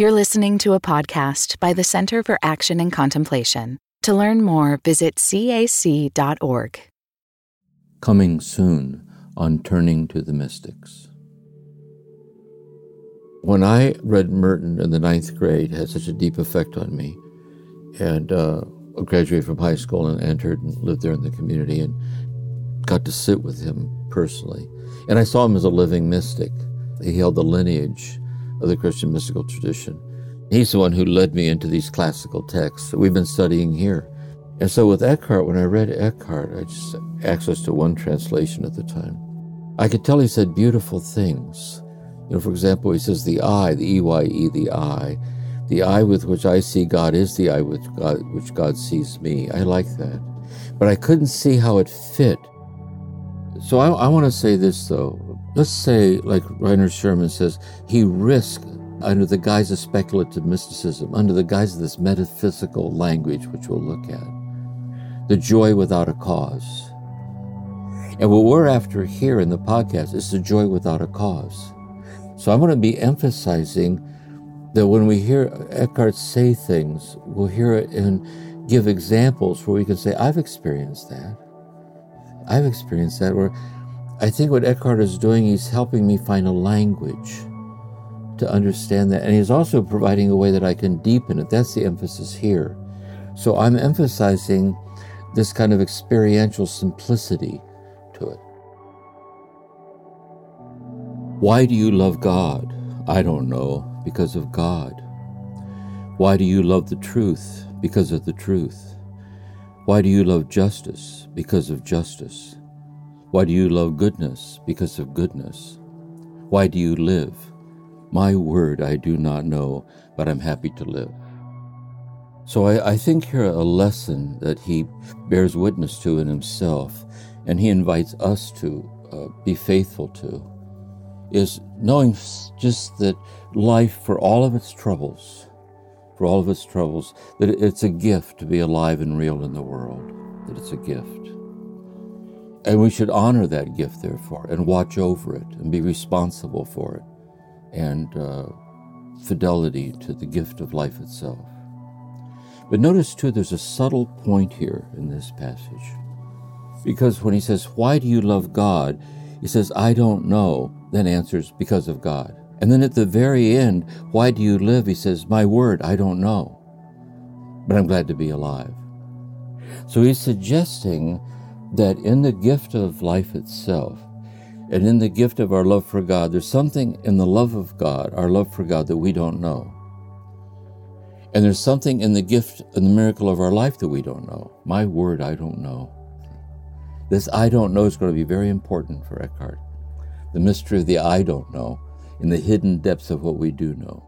You're listening to a podcast by the Center for Action and Contemplation. To learn more, visit cac.org. Coming soon on Turning to the Mystics. When I read Merton in the ninth grade, it had such a deep effect on me. And uh, I graduated from high school and entered and lived there in the community and got to sit with him personally. And I saw him as a living mystic. He held the lineage of the Christian mystical tradition. He's the one who led me into these classical texts that we've been studying here. And so with Eckhart, when I read Eckhart, I just access to one translation at the time. I could tell he said beautiful things. You know, for example, he says the eye, the E-Y-E, the eye. The eye with which I see God is the eye with God, which God sees me. I like that. But I couldn't see how it fit. So I, I want to say this, though. Let's say, like Reiner Schürmann says, he risked under the guise of speculative mysticism, under the guise of this metaphysical language, which we'll look at, the joy without a cause. And what we're after here in the podcast is the joy without a cause. So I'm going to be emphasizing that when we hear Eckhart say things, we'll hear it and give examples where we can say, I've experienced that. I've experienced that. Where I think what Eckhart is doing, he's helping me find a language to understand that. And he's also providing a way that I can deepen it. That's the emphasis here. So I'm emphasizing this kind of experiential simplicity to it. Why do you love God? I don't know, because of God. Why do you love the truth? Because of the truth. Why do you love justice? Because of justice. Why do you love goodness? Because of goodness. Why do you live? My word I do not know, but I'm happy to live. So I, I, think here a lesson that he bears witness to in himself, and he invites us to uh, be faithful to, is knowing just that life, for all of its troubles, for all of its troubles, that it's a gift to be alive and real in the world, that it's a gift. And we should honor that gift, therefore, and watch over it and be responsible for it and uh, fidelity to the gift of life itself. But notice too, there's a subtle point here in this passage. Because when he says, Why do you love God? He says, I don't know, then answers, Because of God. And then at the very end, Why do you live? He says, My word, I don't know. But I'm glad to be alive. So he's suggesting that in the gift of life itself, and in the gift of our love for God, there's something in the love of God, our love for God, that we don't know. And there's something in the gift and the miracle of our life that we don't know. My word, I don't know. This I don't know is going to be very important for Eckhart. The mystery of the I don't know in the hidden depths of what we do know.